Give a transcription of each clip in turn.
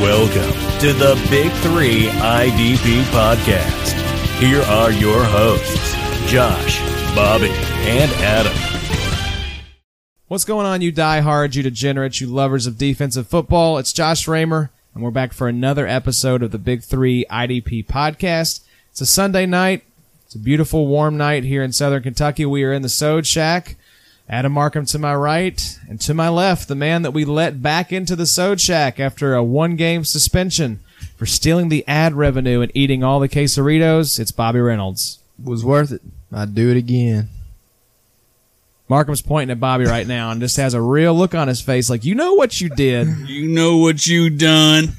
Welcome to the Big Three IDP Podcast. Here are your hosts, Josh, Bobby, and Adam. What's going on, you diehards, you degenerates, you lovers of defensive football? It's Josh Raymer, and we're back for another episode of the Big Three IDP podcast. It's a Sunday night. It's a beautiful, warm night here in Southern Kentucky. We are in the Sode Shack. Adam Markham to my right, and to my left, the man that we let back into the Sode Shack after a one-game suspension for stealing the ad revenue and eating all the quesaritos. It's Bobby Reynolds. was worth it. I'd do it again. Markham's pointing at Bobby right now and just has a real look on his face, like you know what you did. You know what you done.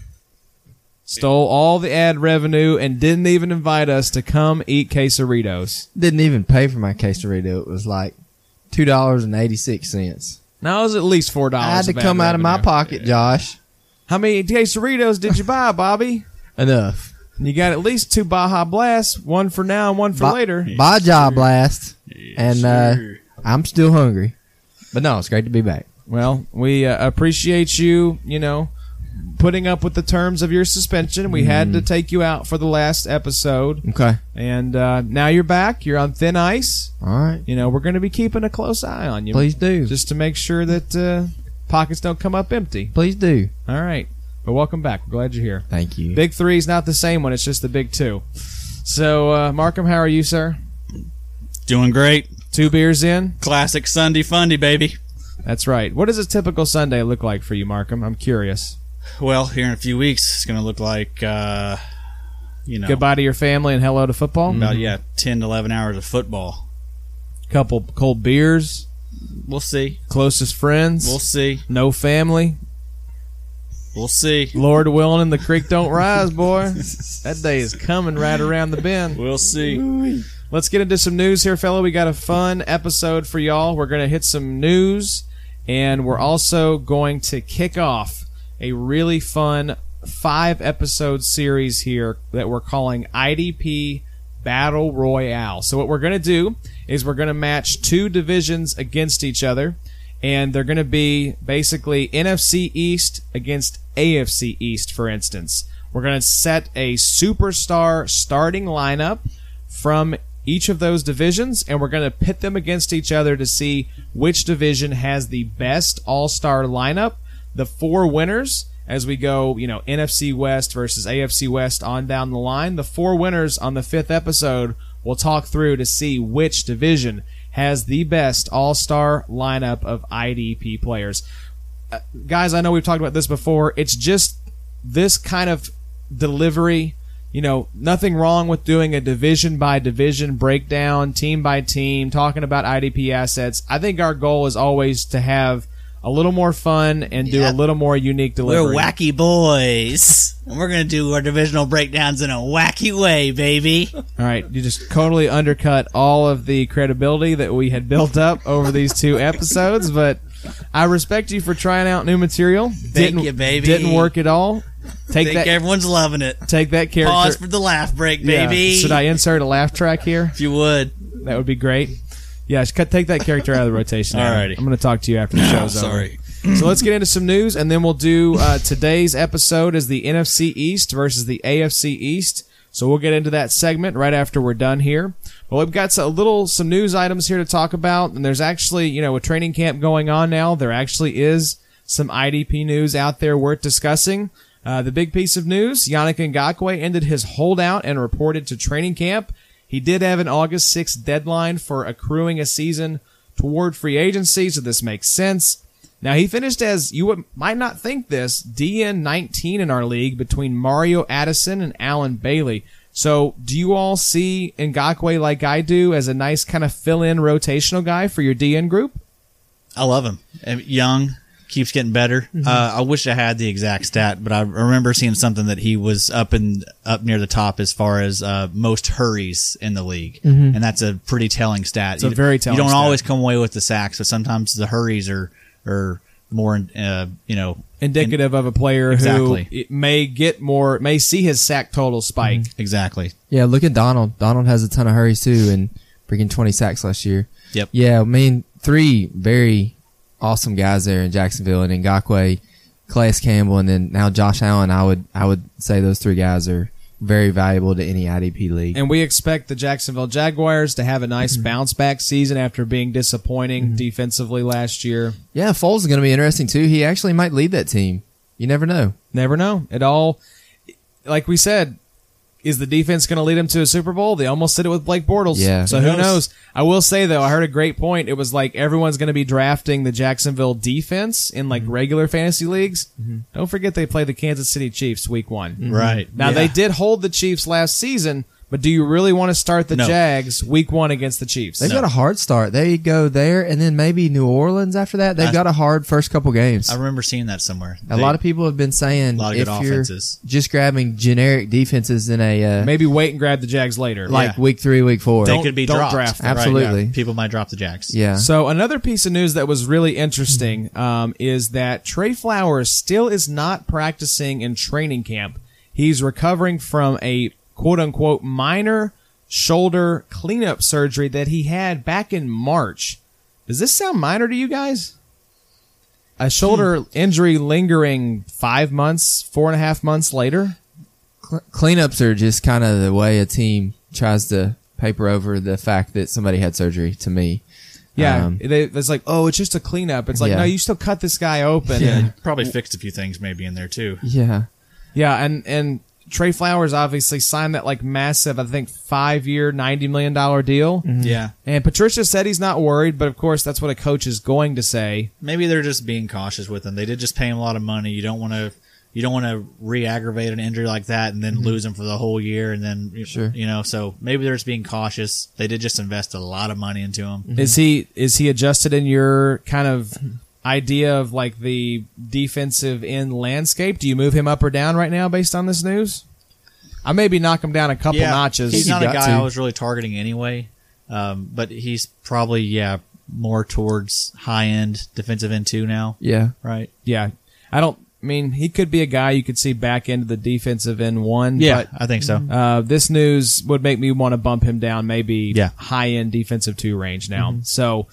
stole all the ad revenue and didn't even invite us to come eat quesaritos. Didn't even pay for my quesarito. It was like two dollars and eighty six cents. Now it was at least four dollars. I had to come out of my pocket, Josh. How many quesaritos did you buy, Bobby? Enough. You got at least two Baja Blasts, one for now and one for Ba- later. Bye, job blast. and uh. I'm still hungry. But no, it's great to be back. Well, we uh, appreciate you, you know, putting up with the terms of your suspension. We had to take you out for the last episode, Okay. and uh, now you're back. You're on thin ice. All right. You know, we're going to be keeping a close eye on you. Please do. Just to make sure that uh, pockets don't come up empty. Please do. All right. But welcome back. We're glad you're here. Thank you. Big three is not the same one. It's just the big two. So, uh, Markham, how are you, sir? Doing great. Two beers in? Classic Sunday fundy, baby. That's right. What does a typical Sunday look like for you, Markham? I'm curious. Well, here in a few weeks, it's going to look like, uh, you know, Goodbye to your family and hello to football. about, yeah, 10 to 11 hours of football. Couple cold beers. We'll see. Closest friends. We'll see. no family. We'll see. Lord willing, and the creek don't rise, boy. That day is coming right around the bend. We'll see. Let's get into some news here, fella. We got a fun episode for y'all. We're going to hit some news, and we're also going to kick off a really fun five episode series here that we're calling IDP Battle Royale. So, what we're going to do is we're going to match two divisions against each other, and they're going to be basically NFC East against AFC East, for instance. We're going to set a superstar starting lineup from each of those divisions, and we're going to pit them against each other to see which division has the best all star lineup. The four winners, as we go, you know, NFC West versus AFC West on down the line, the four winners on the fifth episode we'll talk through to see which division has the best all star lineup of IDP players. Uh, guys, I know we've talked about this before. It's just this kind of delivery you know, nothing wrong with doing a division by division breakdown, team by team, talking about IDP assets. I think our goal is always to have a little more fun and do a little more unique delivery. We're wacky boys. And we're going to do our divisional breakdowns in a wacky way, baby. All right, you just totally undercut all of the credibility that we had built up over these two episodes, but I respect you for trying out new material. Didn't, you, baby. Didn't work at all. Take think that. everyone's loving it. Take that character. Pause for the laugh break, Yeah. baby. Should I insert a laugh track here? If you would. That would be great. Yeah, just cut, take that character out of the rotation. Adam. Alrighty. I'm going to talk to you after the show's sorry. over. So let's get into some news, and then we'll do uh, today's episode is the NFC East versus the AFC East. So we'll get into that segment right after we're done here. But we've got a little some news items here to talk about, and there's actually you know a training camp going on now. There actually is some IDP news out there worth discussing. Uh, the big piece of news: Yannick Ngakoue ended his holdout and reported to training camp. He did have an August 6th deadline for accruing a season toward free agency, so this makes sense. Now he finished as you would, might not think this DN 19 in our league between Mario Addison and Allen Bailey. So do you all see Ngakoue like I do as a nice kind of fill in rotational guy for your DN group? I love him. Young, keeps getting better. Uh, I wish I had the exact stat, but I remember seeing something that he was up and up near the top as far as uh, most hurries in the league, and that's a pretty telling stat. It's a You- very telling You don't stat. always come away with the sacks, but sometimes the hurries are are more, uh, you know, Indicative of a player Exactly. who it may get more, may see his sack total spike. exactly. Yeah, look at Donald. Donald has a ton of hurries too, and freaking twenty sacks last year. Yep. Yeah, I mean three very awesome guys there in Jacksonville, and Ngakoue Calais Campbell, and then now Josh Allen. I would I would say those three guys are very valuable to any IDP league. And we expect the Jacksonville Jaguars to have a nice Mm-hmm. bounce back season after being disappointing defensively last year. yeah, Foles is going to be interesting too. He actually might lead that team. You never know. Never know. It all, like we said, is the defense going to lead them to a Super Bowl? They almost did it with Blake Bortles. Yeah. So Who who knows? knows? I will say though, I heard a great point. It was like everyone's going to be drafting the Jacksonville defense in Mm-hmm. like regular fantasy leagues. Don't forget they play the Kansas City Chiefs week one. Right. Now Yeah. they did hold the Chiefs last season, but do you really want to start the No. Jags week one against the Chiefs? They've No. got a hard start. They go there and then maybe New Orleans after that. They've I- got a hard first couple games. I remember seeing that somewhere. a lot of people have been saying A lot of if good you're offenses. just grabbing generic defenses in a uh, Maybe wait and grab the Jags later. like Yeah. week three, week four. they Don't- could be don't dropped. draft them. Right, Absolutely. yeah. People might drop the Jags. yeah. So another piece of news that was really interesting um, is that Trey Flowers still is not practicing in training camp. He's recovering from a quote unquote minor shoulder cleanup surgery that he had back in March. Does this sound minor to you guys? A shoulder injury lingering five months, four and a half months later. Cle- cleanups are just kind of the way a team tries to paper over the fact that somebody had surgery. To me, Yeah, Um, they, it's like, oh, it's just a cleanup. It's like, Yeah. no, you still cut this guy open. Yeah. And Probably fixed a few things maybe in there too. yeah, Yeah, and and Trey Flowers obviously signed that like massive, I think, five year, ninety million dollar deal. Yeah. And Patricia said he's not worried, but of course that's what a coach is going to say. Maybe they're just being cautious with him. They did just pay him a lot of money. You don't want to you don't want to re-aggravate an injury like that and then lose him for the whole year and then Mm-hmm. Sure. you know, so maybe they're just being cautious. They did just invest a lot of money into him. Mm-hmm. Is he is he adjusted in your kind of idea of like the defensive end landscape? Do you move him up or down right now based on this news? I maybe knock him down a couple notches. He's You not a guy to. I was really targeting anyway. Um, but he's probably yeah, more towards high end defensive end two now, yeah. right? yeah, I don't. I mean, he could be a guy you could see back into the defensive end one. Yeah, but I think so. Uh, this news would make me want to bump him down, maybe Yeah. high end defensive two range now. So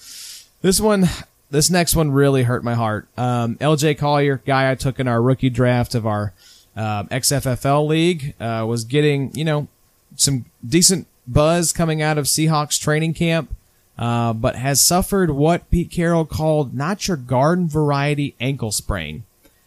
this one, this next one really hurt my heart. Um, LJ Collier, guy I took in our rookie draft of our um, XFFL league, uh, was getting you know some decent buzz coming out of Seahawks training camp. Uh, but has suffered what Pete Carroll called not your garden variety ankle sprain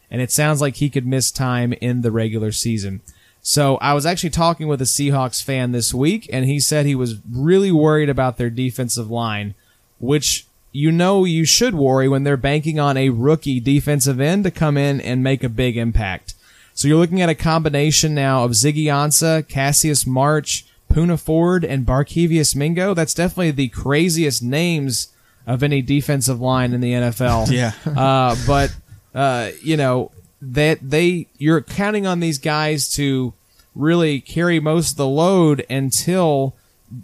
and it sounds like he could miss time in the regular season. So I was actually talking with a Seahawks fan this week, and he said he was really worried about their defensive line, which you know you should worry when they're banking on a rookie defensive end to come in and make a big impact. So you're looking at a combination now of Ziggy Ansah, Cassius Marsh, Poona Ford, and Barkevious Mingo. That's definitely the craziest names of any defensive line in the NFL. Yeah. uh, but uh, you know that they you're counting on these guys to really carry most of the load until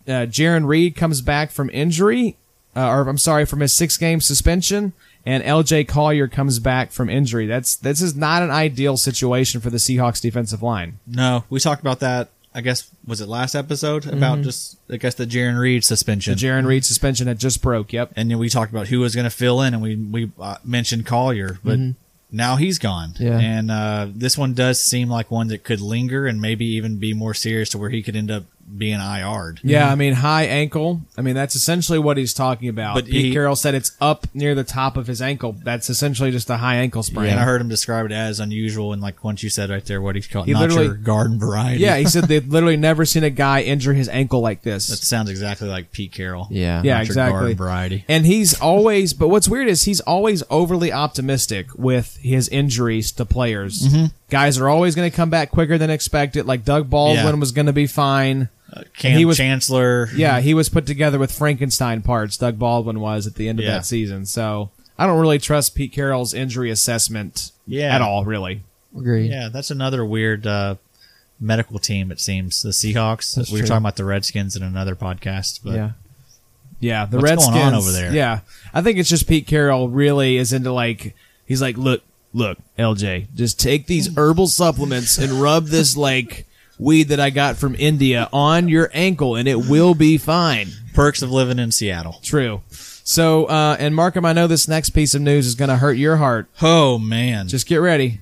uh, Jarran Reed comes back from injury, uh, or I'm sorry, from his six game suspension, and LJ Collier comes back from injury. That's this is not an ideal situation for the Seahawks defensive line. No, we talked about that. I guess was it last episode about just I guess the Jarran Reed suspension. The. Jarran Reed suspension had just broke. Yep. and then we talked about who was going to fill in, and we we uh, mentioned Collier, but now he's gone. Yeah. And uh, this one does seem like one that could linger and maybe even be more serious to where he could end up being IR'd. Yeah, mm-hmm. I mean high ankle. I mean that's essentially what he's talking about. But Pete he- Carroll said it's up near the top of his ankle. That's essentially just a high ankle sprain. And I heard him describe it as unusual, and like once you said right there, what he called He not literally- your garden variety. Yeah, he said they've literally never seen a guy injure his ankle like this. that sounds exactly like Pete Carroll. Yeah. yeah, not your exactly. garden variety. And he's always, but what's weird is he's always overly optimistic with his injuries to players. Mm-hmm. Guys are always going to come back quicker than expected. Like Doug Baldwin Yeah. was going to be fine. Uh, Kam he was- Chancellor. Yeah, he was put together with Frankenstein parts. Doug Baldwin was at the end of Yeah. that season. So I don't really trust Pete Carroll's injury assessment Yeah. at all, really. Agreed. Yeah, that's another weird uh, medical team. It seems the Seahawks. That's we were true. talking about the Redskins in another podcast. But yeah. Yeah, the What's going Redskins. on over there? Yeah, I think it's just Pete Carroll really is into like he's like, look, look, LJ, just take these herbal supplements and rub this like weed that I got from India on your ankle, and it will be fine. perks of living in Seattle. True. So, uh, and Markham, I know this next piece of news is going to hurt your heart. Oh man, Just get ready.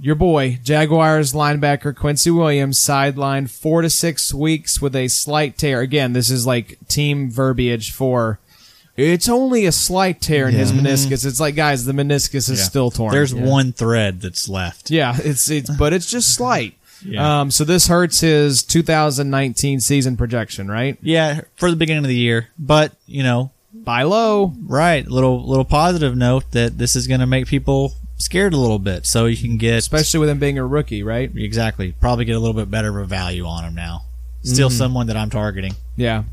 your boy, Jaguars linebacker Quincy Williams, sidelined four to six weeks with a slight tear. Again, this is like team verbiage for. It's only a slight tear in his meniscus. It's like, guys, the meniscus is Yeah. still torn. There's one thread that's left. Yeah, it's it's but it's just slight. Yeah. Um, so this hurts his 2019 season projection, right? Yeah, for the beginning of the year. But, you know, Buy low. right, little little positive note that this is going to make people scared a little bit so you can get especially with him being a rookie, right? exactly, probably get a little bit better of a value on him now. Still someone that I'm targeting. Yeah.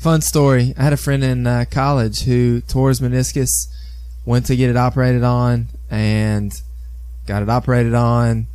Fun story. I had a friend in uh, college who tore his meniscus, went to get it operated on, and got it operated on.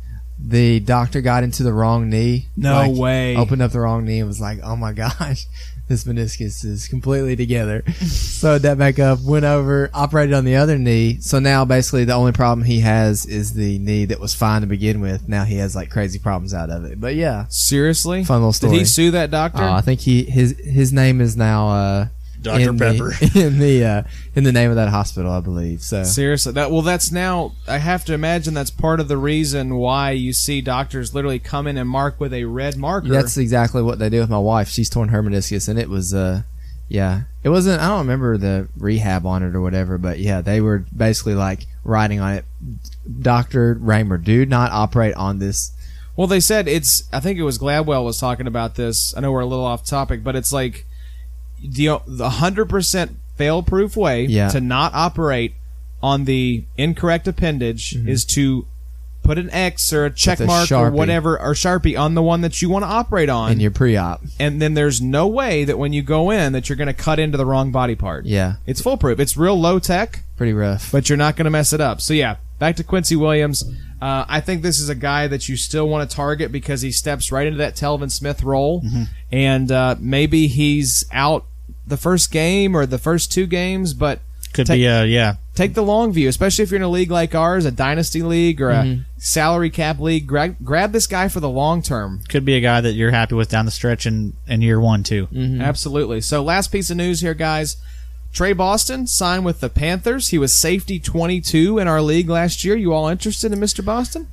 The doctor got into the wrong knee. No way. Opened up the wrong knee and was like, "Oh my gosh, this meniscus is completely together." Sewed that back up. Went over, operated on the other knee. So now basically the only problem he has is the knee that was fine to begin with. Now he has like crazy problems out of it. But yeah, Seriously? fun little story. Did he sue that doctor? Uh, I think he his his name is now uh, Dr. in Pepper. the, in the uh, in the name of that hospital, I believe. So Seriously, that well, that's now. I have to imagine that's part of the reason why you see doctors literally come in and mark with a red marker. that's exactly what they do with my wife. She's torn her meniscus, and it was uh, yeah, it wasn't. I don't remember the rehab on it or whatever, but yeah, they were basically like writing on it. Doctor Raymer, do not operate on this. well, they said it's. I think it was Gladwell was talking about this. I know we're a little off topic, but it's like the the hundred percent fail proof way Yeah. to not operate on the incorrect appendage is to put an X or a check Mm-hmm. a mark or whatever or Sharpie on the one that you want to operate on. in your pre-op. and then there's no way that when you go in that you're going to cut into the wrong body part. Yeah, It's foolproof. It's real low tech, pretty rough. but you're not going to mess it up. So yeah, back to Quincy Williams. Uh, I think this is a guy that you still want to target because he steps right into that Telvin Smith role, Mm-hmm. and uh, maybe he's out the first game or the first two games, but Could Take- be uh yeah. take the long view, especially if you're in a league like ours, a dynasty league or Mm-hmm. a salary cap league. Grab, grab this guy for the long term. Could be a guy that you're happy with down the stretch in, in year one too. Absolutely. So, last piece of news here, guys. Tre Boston signed with the Panthers. He was safety 22 in our league last year. You all interested in Mr. Boston?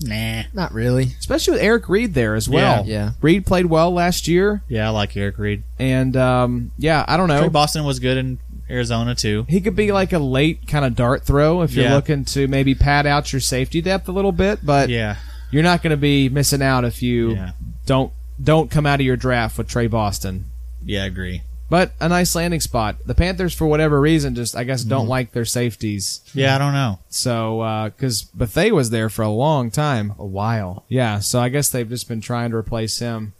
Nah. Not really. Especially with Eric Reid there as well. Yeah, yeah. Reid played well last year. Yeah, I like Eric Reid. And, um, yeah, I don't know. Tre Boston was good in Arizona too. he could be like a late kind of dart throw if you're Yeah. looking to maybe pad out your safety depth a little bit, but Yeah. you're not going to be missing out if you Yeah. don't don't come out of your draft with Tre Boston. Yeah, I agree. But a nice landing spot. The Panthers, for whatever reason, just I guess don't like their safeties. Yeah, I don't know. So, because Bethea was there for a long time. A while. Yeah, so I guess they've just been trying to replace him.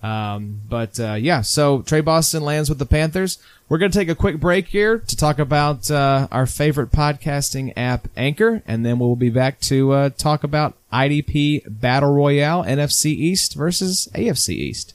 Um, but uh, yeah, so Tre Boston lands with the Panthers. We're going to take a quick break here to talk about uh, our favorite podcasting app, Anchor, and then we'll be back to uh, talk about IDP Battle Royale, NFC East versus AFC East.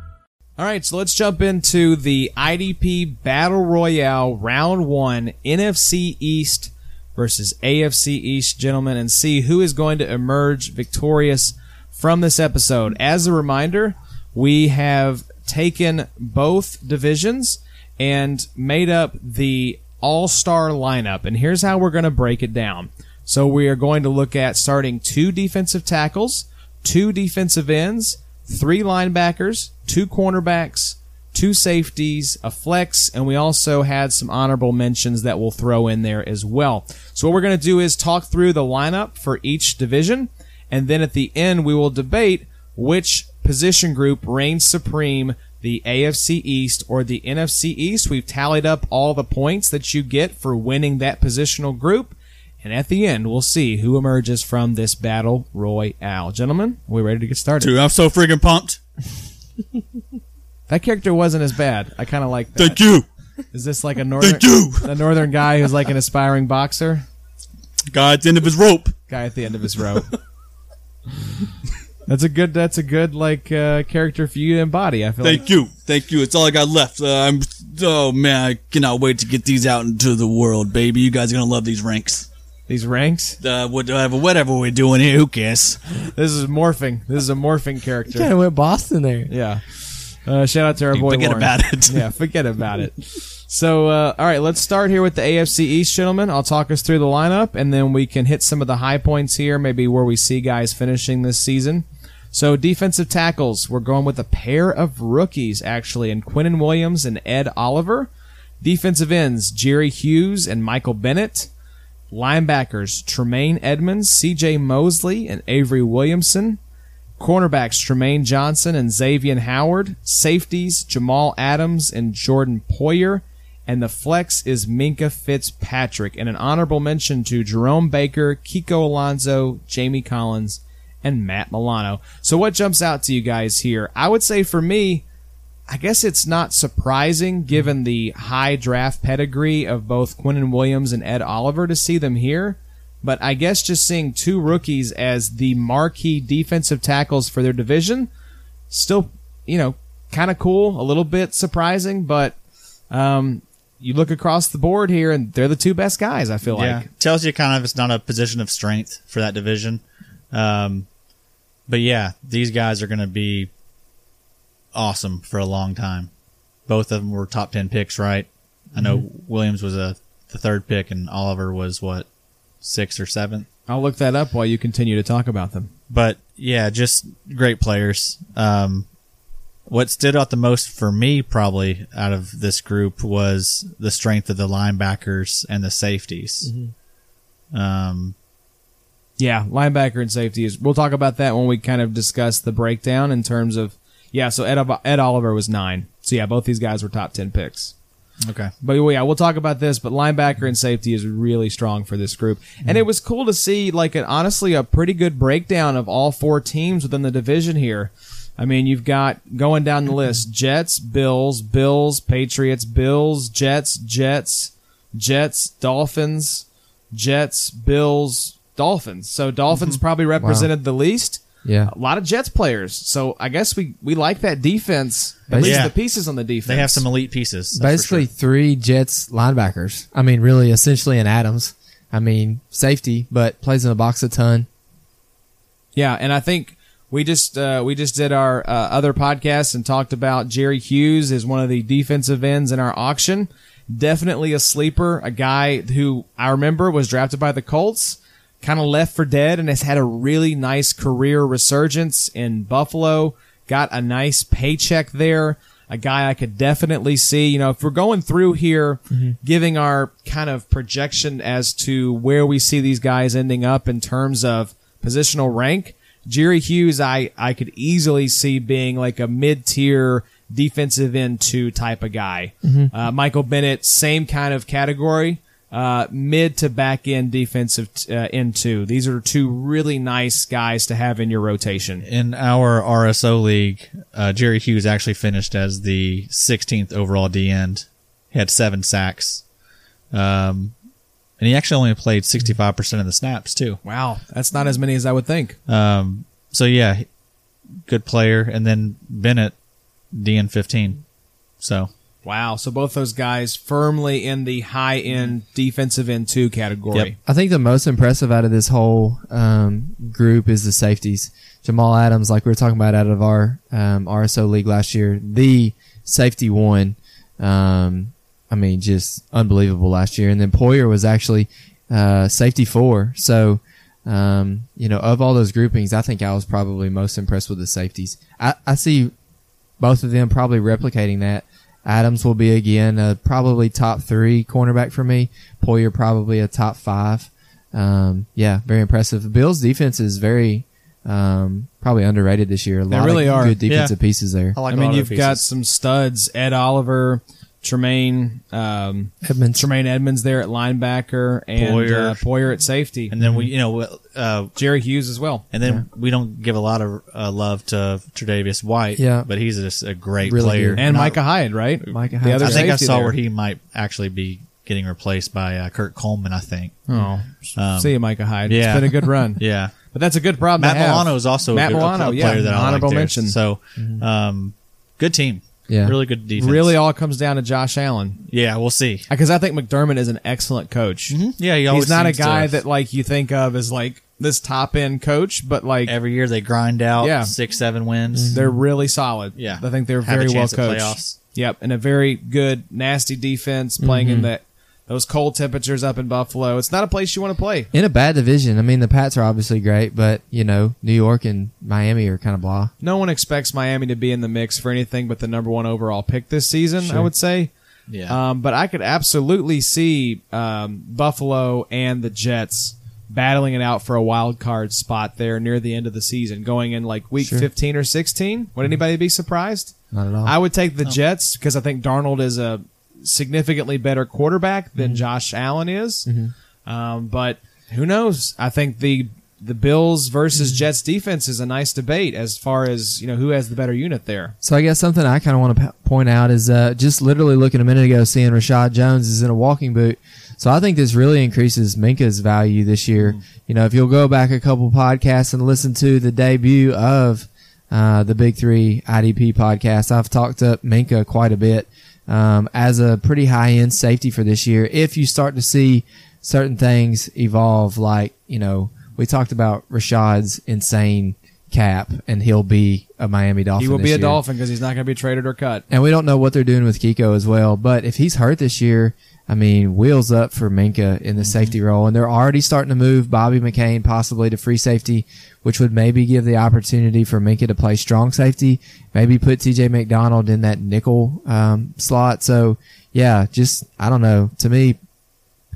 All right, so let's jump into the IDP Battle Royale Round 1 NFC East versus AFC East, gentlemen, and see who is going to emerge victorious from this episode. As a reminder, we have taken both divisions and made up the all star lineup. And here's how we're going to break it down. So we are going to look at starting two defensive tackles, two defensive ends, three linebackers, two cornerbacks, two safeties, a flex, and we also had some honorable mentions that we'll throw in there as well. So what we're going to do is talk through the lineup for each division, and then at the end we will debate which position group reigns supreme, the AFC East or the NFC East. We've tallied up all the points that you get for winning that positional group. And at the end, we'll see who emerges from this battle royale. Gentlemen, are we ready to get started? Dude, I'm so freaking pumped. That character wasn't as bad. I kind of like that. you. Is this like a northern Thank you. a northern guy who's like an aspiring boxer? God's end of his rope. Guy at the end of his rope. That's a good. That's a good like uh, character for you to embody. I feel like. Thank you, thank you. It's all I got left. Uh, I'm. Oh man, I cannot wait to get these out into the world, baby. You guys are gonna love these ranks. These ranks. Uh, whatever, whatever we're doing here, who cares? This is morphing. This is a morphing character. Kind of went Boston there. Yeah. Uh, shout out to our boy. Forget Lauren. about it. yeah, forget about it. So, uh, all right, let's start here with the AFC East, gentlemen. I'll talk us through the lineup, and then we can hit some of the high points here, maybe where we see guys finishing this season. So, defensive tackles, we're going with a pair of rookies, actually, in Quinnen Williams and Ed Oliver. Defensive ends, Jerry Hughes and Michael Bennett. Linebackers, Tremaine Edmunds, CJ Mosley, and Avery Williamson. Cornerbacks Trumaine Johnson and Xavier Howard. Safeties Jamal Adams and Jordan Poyer. And the flex is Minkah Fitzpatrick. And an honorable mention to Jerome Baker, Kiko Alonso, Jamie Collins, and Matt Milano. So what jumps out to you guys here? I would say for me, I guess it's not surprising given the high draft pedigree of both Quinnen Williams and Ed Oliver to see them here. But I guess just seeing two rookies as the marquee defensive tackles for their division, still, you know, kind of cool, a little bit surprising, but um, you look across the board here and they're the two best guys, I feel Yeah, like. tells you kind of it's not a position of strength for that division. Um, but yeah, these guys are going to be awesome for a long time. Both of them were top ten picks, right? I know Williams was a the third pick, and Oliver was what sixth or seventh. I'll look that up while you continue to talk about them. But yeah, just great players. Um, what stood out the most for me, probably out of this group, was the strength of the linebackers and the safeties. Um, Yeah, linebacker and safety is. We'll talk about that when we kind of discuss the breakdown in terms of. Yeah, so Ed, Ed Oliver was nine. So yeah, both these guys were top ten picks. okay. But yeah, we'll talk about this. But linebacker and safety is really strong for this group, and it was cool to see like an, honestly a pretty good breakdown of all four teams within the division here. I mean, you've got going down the list: Jets, Bills, Bills, Patriots, Bills, Jets, Jets, Jets, Dolphins, Jets, Bills, Dolphins. So Dolphins mm-hmm. probably represented the least. Yeah. A lot of Jets players. So I guess we, we like that defense. At least Yeah. the pieces on the defense. They have some elite pieces. that's for Basically, sure. three Jets linebackers. I mean, really, essentially an Adams. I mean, safety, but plays in the box a ton. Yeah, and I think we just uh, we just did our uh, other podcast and talked about Jerry Hughes as one of the defensive ends in our auction. Definitely a sleeper, a guy who I remember was drafted by the Colts, kind of left for dead, and has had a really nice career resurgence in Buffalo. Got a nice paycheck there. A guy I could definitely see. You know, if we're going through here, giving our kind of projection as to where we see these guys ending up in terms of positional rank, Jerry Hughes, I, I could easily see being like a mid tier defensive end two type of guy. Uh, Michael Bennett, same kind of category, uh, mid to back end defensive uh, end two. These are two really nice guys to have in your rotation. in our RSO league, uh, Jerry Hughes actually finished as the 16th overall D end. He had seven sacks. Um, and he actually only played 65% of the snaps, too. Wow, that's not as many as I would think. Um, so, yeah, good player. And then Bennett, DN 15. So, Wow, so both those guys firmly in the high end defensive end two category. Yep. I think the most impressive out of this whole um, group is the safeties. Jamal Adams, like we were talking about out of our um, RSO league last year, the safety one. Um, I mean, just unbelievable last year. And then Poyer was actually uh, safety four. So, um, you know, of all those groupings, I think I was probably most impressed with the safeties. I, I see both of them probably replicating that. Adams will be again a probably top three cornerback for me. Poyer probably a top five. Um, yeah, very impressive. Bills defense is very um, probably underrated this year. A They lot really of are. good defensive pieces there. I like I a mean, you've their got some studs: Ed Oliver, Tremaine, um, Edmunds. Tremaine Edmunds there at linebacker, and Poyer. uh, Poyer at safety, And then we, you know, uh, Jerry Hughes as well. and then we don't give a lot of uh, love to Tre'Davious White. Yeah. But he's just a great Really player. good. And Not- Micah Hyde, right? Micah the Hyde. other I think I saw there. where he might actually be getting replaced by uh, Kurt Coleman, I think. Oh, Um, see you, Micah Hyde. yeah. It's been a good run. Yeah. But that's a good problem. Matt to have. Milano is also Matt a good Milano, a yeah, player that I like honorable there. mention. So, um, good team. Yeah. really good defense. Really, all comes down to Josh Allen yeah, we'll see. because I think McDermott is an excellent coach. Yeah, he always He's not a guy that like you think of as like this top end coach, but like every year they grind out Yeah. six, seven wins. they're really solid. Yeah. I think they're Have very well coached. Yep, and a very good, nasty defense playing Mm-hmm. in that those cold temperatures up in Buffalo. It's not a place you want to play. In a bad division. I mean, the Pats are obviously great, but you know, New York and Miami are kind of blah. No one expects Miami to be in the mix for anything but the number one overall pick this season. I would say. Yeah. Um, but I could absolutely see um, Buffalo and the Jets battling it out for a wild card spot there near the end of the season, going in like week Sure. 15 or 16. Would anybody be surprised? Not at all. I would take the Jets because I think Darnold is a significantly better quarterback than Josh Allen is. Um, but who knows? I think the the Bills versus Jets defense is a nice debate as far as you know who has the better unit there. So I guess something I kind of want to p- point out is uh, just literally looking a minute ago, seeing Reshad Jones is in a walking boot. So I think this really increases Minkah's value this year. You know, if you'll go back a couple podcasts and listen to the debut of uh, the Big Three IDP podcast, I've talked up Minkah quite a bit um, as a pretty high end safety for this year. If you start to see certain things evolve, like you know, we talked about Reshad's insane cap, and he'll be a Miami Dolphin. He will be a year. Dolphin because he's not going to be traded or cut. And we don't know what they're doing with Kiko as well. But if he's hurt this year, I mean, wheels up for Minkah in the safety role. And they're already starting to move Bobby McCain possibly to free safety, which would maybe give the opportunity for Minkah to play strong safety, maybe put TJ McDonald in that nickel um, slot. So, yeah, just, I don't know. To me,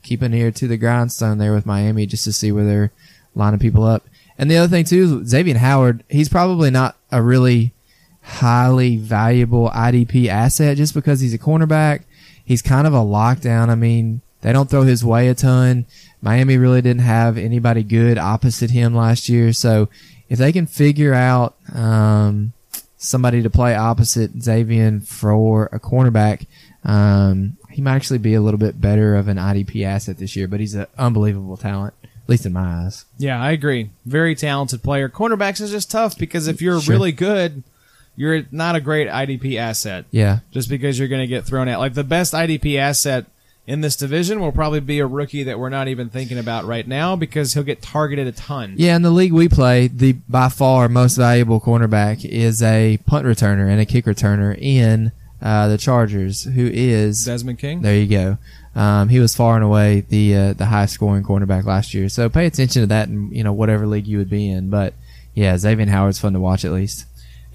keep an ear to the grindstone there with Miami just to see where they're lining people up. And the other thing too, Xavier Howard, he's probably not a really highly valuable IDP asset just because he's a cornerback. He's kind of a lockdown. I mean, they don't throw his way a ton. Miami really didn't have anybody good opposite him last year. So if they can figure out um, somebody to play opposite Xavier for a cornerback, um, he might actually be a little bit better of an IDP asset this year. But he's an unbelievable talent, at least in my eyes. Yeah, I agree. Very talented player. Cornerbacks is just tough because if you're Sure. really good, you're not a great IDP asset. Yeah. Just because you're going to get thrown at. Like the best IDP asset in this division will probably be a rookie that we're not even thinking about right now because he'll get targeted a ton. Yeah, in the league we play, the by far most valuable cornerback is a punt returner and a kick returner in uh, the Chargers, who is Desmond King. there. You go. Um, he was far and away the uh, the highest scoring cornerback last year. So pay attention to that and you know whatever league you would be in. But yeah, Xavier Howard's fun to watch at least.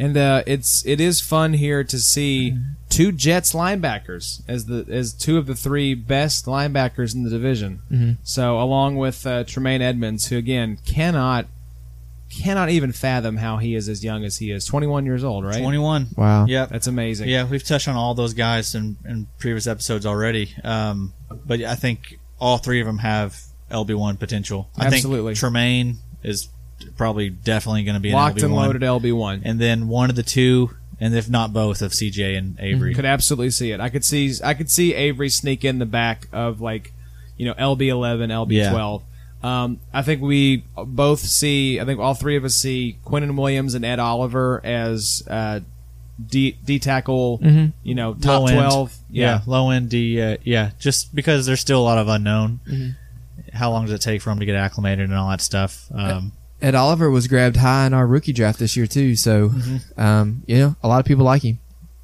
And uh, it's it is fun here to see two Jets linebackers as the as two of the three best linebackers in the division. So along with uh, Tremaine Edmunds, who again cannot cannot even fathom how he is as young as he is, twenty one years old, right? 21. Wow. Yeah, That's amazing. Yeah, we've touched on all those guys in, in previous episodes already. Um, but I think all three of them have LB1 potential. I Absolutely. think Tremaine is probably definitely going to be an locked and loaded LB one. And then one of the two, and if not both, of CJ and Avery. Could absolutely see it. I could see I could see Avery sneak in the back of like, you know, LB eleven, LB twelve. Um, I think we both see. I think all three of us see Quinnen Williams and Ed Oliver as uh, D, D tackle. You know, top Low end. twelve. Yeah, low end D. Uh, yeah, just because there's still a lot of unknown. Mm-hmm. How long does it take for him to get acclimated and all that stuff? Um, Ed Oliver was grabbed high in our rookie draft this year too. So, um, you know, a lot of people like him.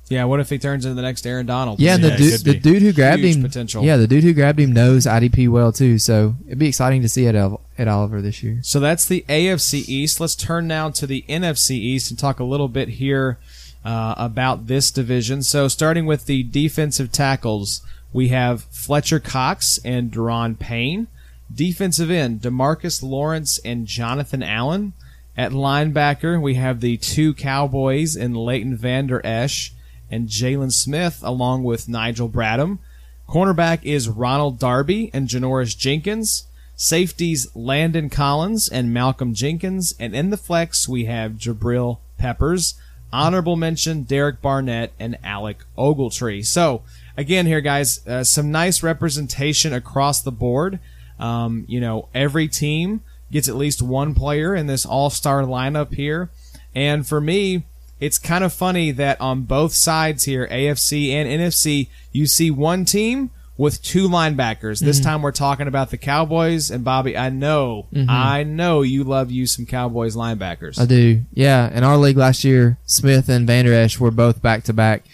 yeah. What if he turns into the next Aaron Donald? Yeah, and the dude, the dude who grabbed Huge him, potential. yeah, the dude who grabbed him knows IDP well too. So it'd be exciting to see Ed, Ol- Ed Oliver this year. So that's the AFC East. Let's turn now to the NFC East and talk a little bit here uh, about this division. So starting with the defensive tackles, we have Fletcher Cox and Daron Payne. Defensive end, Demarcus Lawrence and Jonathan Allen. At linebacker, we have the two Cowboys in Leighton Vander Esch and Jaylon Smith, along with Nigel Bradham. Cornerback is Ronald Darby and Janoris Jenkins. Safeties Landon Collins and Malcolm Jenkins. And in the flex, we have Jabril Peppers. Honorable mention Derek Barnett and Alec Ogletree. So, again, here, guys, uh, some nice representation across the board. Um, you know, every team gets at least one player in this all star lineup here. And for me, it's kind of funny that on both sides here, AFC and NFC, you see one team with two linebackers. This time we're talking about the Cowboys and Bobby. I know, I know you love you some Cowboys linebackers. I do. Yeah. In our league last year, Smith and Vander Esch were both back to back.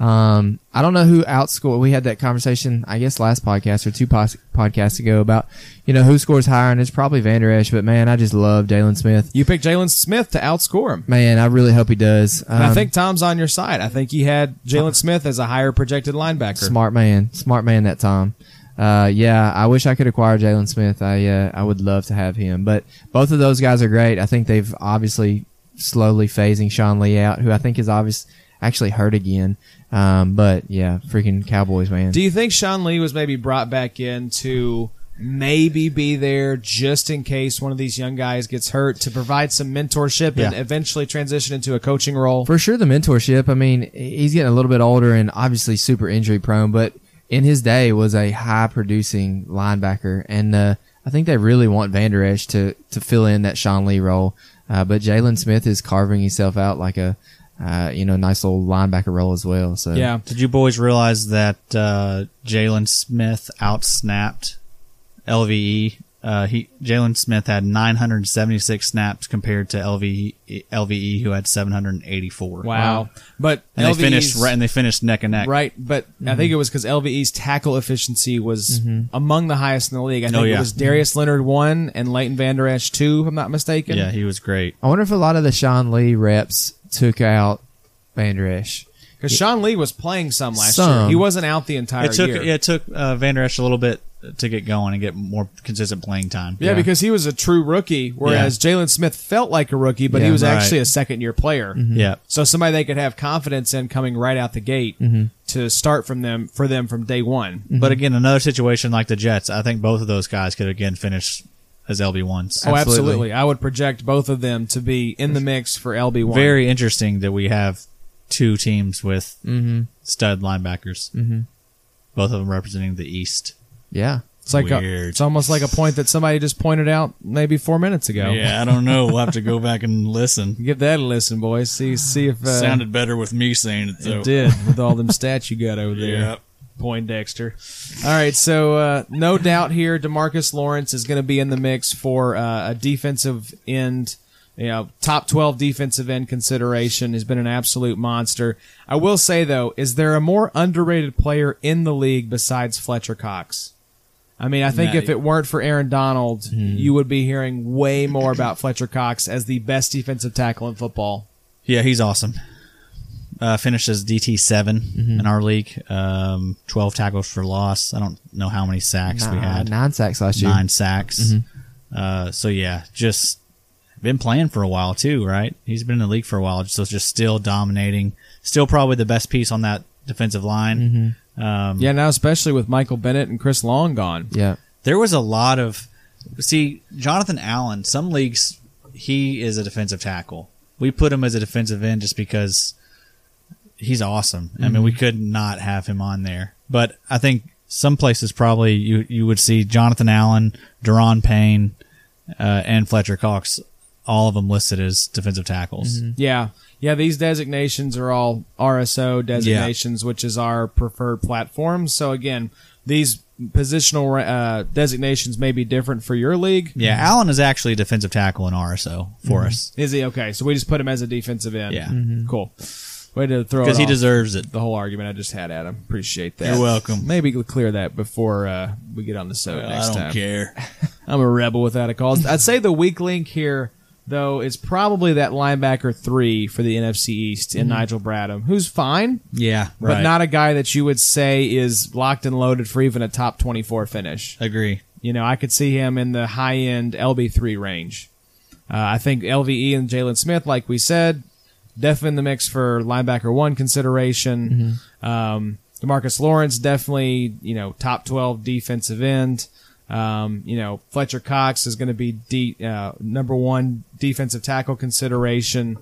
Um, I don't know who outscored. We had that conversation, I guess, last podcast or two pos- podcasts ago about, you know, who scores higher, and it's probably Vander Esch. But man, I just love Jaylon Smith. You picked Jaylon Smith to outscore him. Man, I really hope he does. And I Um, think Tom's on your side. I think he had Jaylon Smith as a higher projected linebacker. smart man, smart man that Tom. Uh, yeah, I wish I could acquire Jaylon Smith. I uh, I would love to have him, but both of those guys are great. I think they've obviously slowly phasing Sean Lee out, who I think is obvious actually hurt again. Um, but yeah, freaking Cowboys, man. Do you think Sean Lee was maybe brought back in to maybe be there just in case one of these young guys gets hurt to provide some mentorship and Yeah. eventually transition into a coaching role? For sure, the mentorship. I mean, he's getting a little bit older and obviously super injury prone, but in his day was a high producing linebacker, and uh, I think they really want Vander Esch to to fill in that Sean Lee role. Uh, but Jaylon Smith is carving himself out like a uh, you know nice little linebacker role as well. So yeah. Did you boys realize that uh, Jaylon Smith outsnapped LVE? Uh, he Jaylon Smith had 976 snaps compared to LVE, LVE E, who had 784. Wow. But And they finished right, and they finished neck and neck. Right, but I think it was because LVE's tackle efficiency was among the highest in the league. I think Oh, it was Darius Leonard one and Leighton Vander Esch two, if I'm not mistaken. Yeah, he was great. I wonder if a lot of the Sean Lee reps took out Vander Esch. Because Sean Lee was playing some last Some. year. He wasn't out the entire It took year. it took uh, Van Der Esch a little bit to get going and get more consistent playing time. Yeah, because he was a true rookie, whereas Jaylon Smith felt like a rookie, but he Yeah, was right. actually a second year player. Mm-hmm. yeah. So somebody they could have confidence in coming right out the gate mm-hmm. to start from them for them from day one. Mm-hmm. But again, another situation like the Jets, I think both of those guys could again finish as LB ones. Oh, Absolutely. absolutely. I would project both of them to be in the mix for LB one. Very interesting that we have two teams with Mm-hmm. stud linebackers. Mm-hmm. Both of them representing the East. Yeah. It's like a, it's almost like a point that somebody just pointed out maybe four minutes ago. Yeah, I don't know. We'll have to go back and listen. Give that a listen, boys. See see if uh, Sounded better with me saying it though. It did with all them stats you got over there. Yep. Poindexter. All right, so uh, no doubt here, Demarcus Lawrence is going to be in the mix for uh, a defensive end, you know, top twelve defensive end consideration. Has been an absolute monster. I will say though, is there a more underrated player in the league besides Fletcher Cox? I mean, I think Nah, if it weren't for Aaron Donald, you would be hearing way more about Fletcher Cox as the best defensive tackle in football. Yeah, he's awesome. Uh, finished as DT 7 Mm-hmm. in our league. Um, Twelve tackles for loss. I don't know how many sacks we had. nine sacks last year. Nine sacks. Uh, so yeah, just been playing for a while too, right? He's been in the league for a while, so just still dominating. Still probably the best piece on that defensive line. Um, Yeah, now especially with Michael Bennett and Chris Long gone. Yeah. there was a lot of see Jonathan Allen. Some leagues he is a defensive tackle. We put him as a defensive end just because he's awesome. I mean, mm-hmm. we could not have him on there. But I think some places probably you you would see Jonathan Allen, Daron Payne, uh, and Fletcher Cox, all of them listed as defensive tackles. Mm-hmm. Yeah. Yeah, these designations are all RSO designations, which is our preferred platform. So again, these positional uh, designations may be different for your league. Yeah, mm-hmm. Allen is actually a defensive tackle in RSO for us Is he okay? So we just put him as a defensive end. Yeah. cool. Way to throw because he deserves it. the whole argument I just had at him. Appreciate that. You're welcome. Maybe we'll clear that before uh, we get on the show I next don't time. care. I'm a rebel without a cause. I'd say the weak link here, though, is probably that linebacker three for the NFC East in Nigel Bradham, who's fine, Yeah, but not a guy that you would say is locked and loaded for even a top 24 finish. agree. You know, I could see him in the high end LB3 range. Uh, I think LVE and Jaylon Smith, like we said, definitely in the mix for linebacker one consideration. Um, Demarcus Lawrence, definitely, you know, top 12 defensive end. Um, you know, Fletcher Cox is going to be de- uh, number one defensive tackle consideration.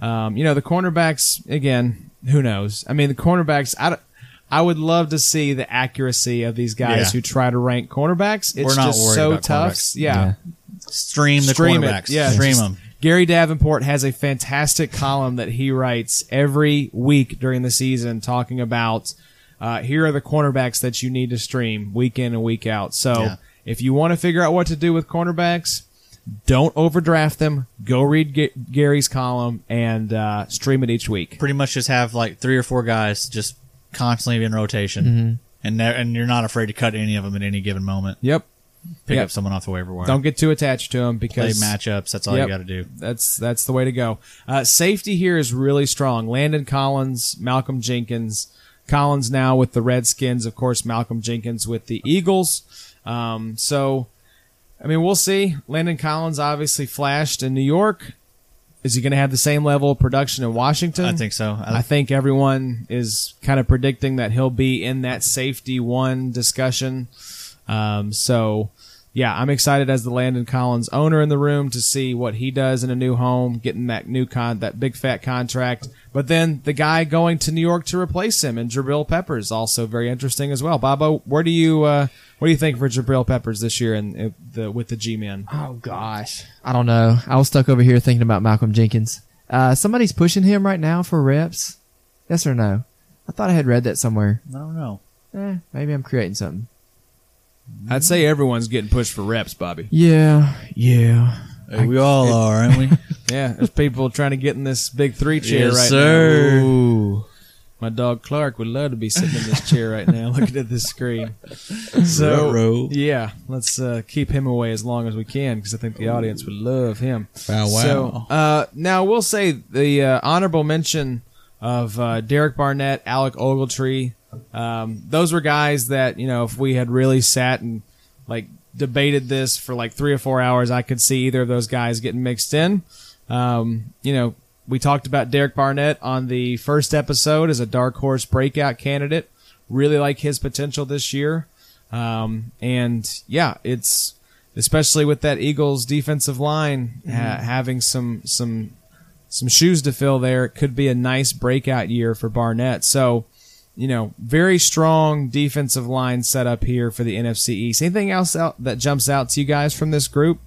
Um, you know, the cornerbacks, again, who knows? I mean, the cornerbacks, I, I would love to see the accuracy of these guys Yeah. who try to rank cornerbacks. It's We're not just so about tough. Yeah. Yeah. stream the Stream it, yeah. stream them. Gary Davenport has a fantastic column that he writes every week during the season talking about uh, here are the cornerbacks that you need to stream week in and week out. So Yeah. if you want to figure out what to do with cornerbacks, don't overdraft them. Go read Ga- Gary's column and uh, stream it each week. Pretty much just have like three or four guys just constantly in rotation, Mm-hmm. and and you're not afraid to cut any of them at any given moment. Yep. Pick Yep. up someone off the waiver wire. Don't get too attached to them play because matchups. That's all Yep. you got to do. That's that's the way to go. Uh, safety here is really strong. Landon Collins, Malcolm Jenkins. Collins now with the Redskins, of course. Malcolm Jenkins with the Eagles. Um, so, I mean, we'll see. Landon Collins obviously flashed in New York. Is he going to have the same level of production in Washington? I think so. I think everyone is kind of predicting that he'll be in that safety one discussion. Um, so, yeah, I'm excited as the Landon Collins owner in the room to see what he does in a new home, getting that new con, that big fat contract. But then the guy going to New York to replace him, and Jabril Peppers, also very interesting as well. Bobo, where do you uh, what do you think for Jabril Peppers this year and uh, the with the G-men? Oh gosh, I don't know. I was stuck over here thinking about Malcolm Jenkins. Uh, somebody's pushing him right now for reps. Yes or no? I thought I had read that somewhere. I don't know. Eh, maybe I'm creating something. I'd say everyone's getting pushed for reps, Bobby. Yeah, yeah. Hey, we all are, aren't we? Yeah, there's people trying to get in this big three chair Yes, right sir. now. Ooh. My dog Clark would love to be sitting in this chair right now, looking at this screen. So, Ruh-roh. yeah, let's uh, keep him away as long as we can because I think the audience would love him. Wow, wow. So, uh, now we'll say the uh, honorable mention of uh, Derek Barnett, Alec Ogletree. Um, those were guys that you know, if we had really sat and like debated this for like three or four hours, I could see either of those guys getting mixed in. Um, you know, we talked about Derek Barnett on the first episode as a dark horse breakout candidate. Really like his potential this year. Um, and yeah, it's especially with that Eagles defensive line ha- having some some some shoes to fill there. It could be a nice breakout year for Barnett. So, you know, very strong defensive line set up here for the NFC East. Anything else out that jumps out to you guys from this group?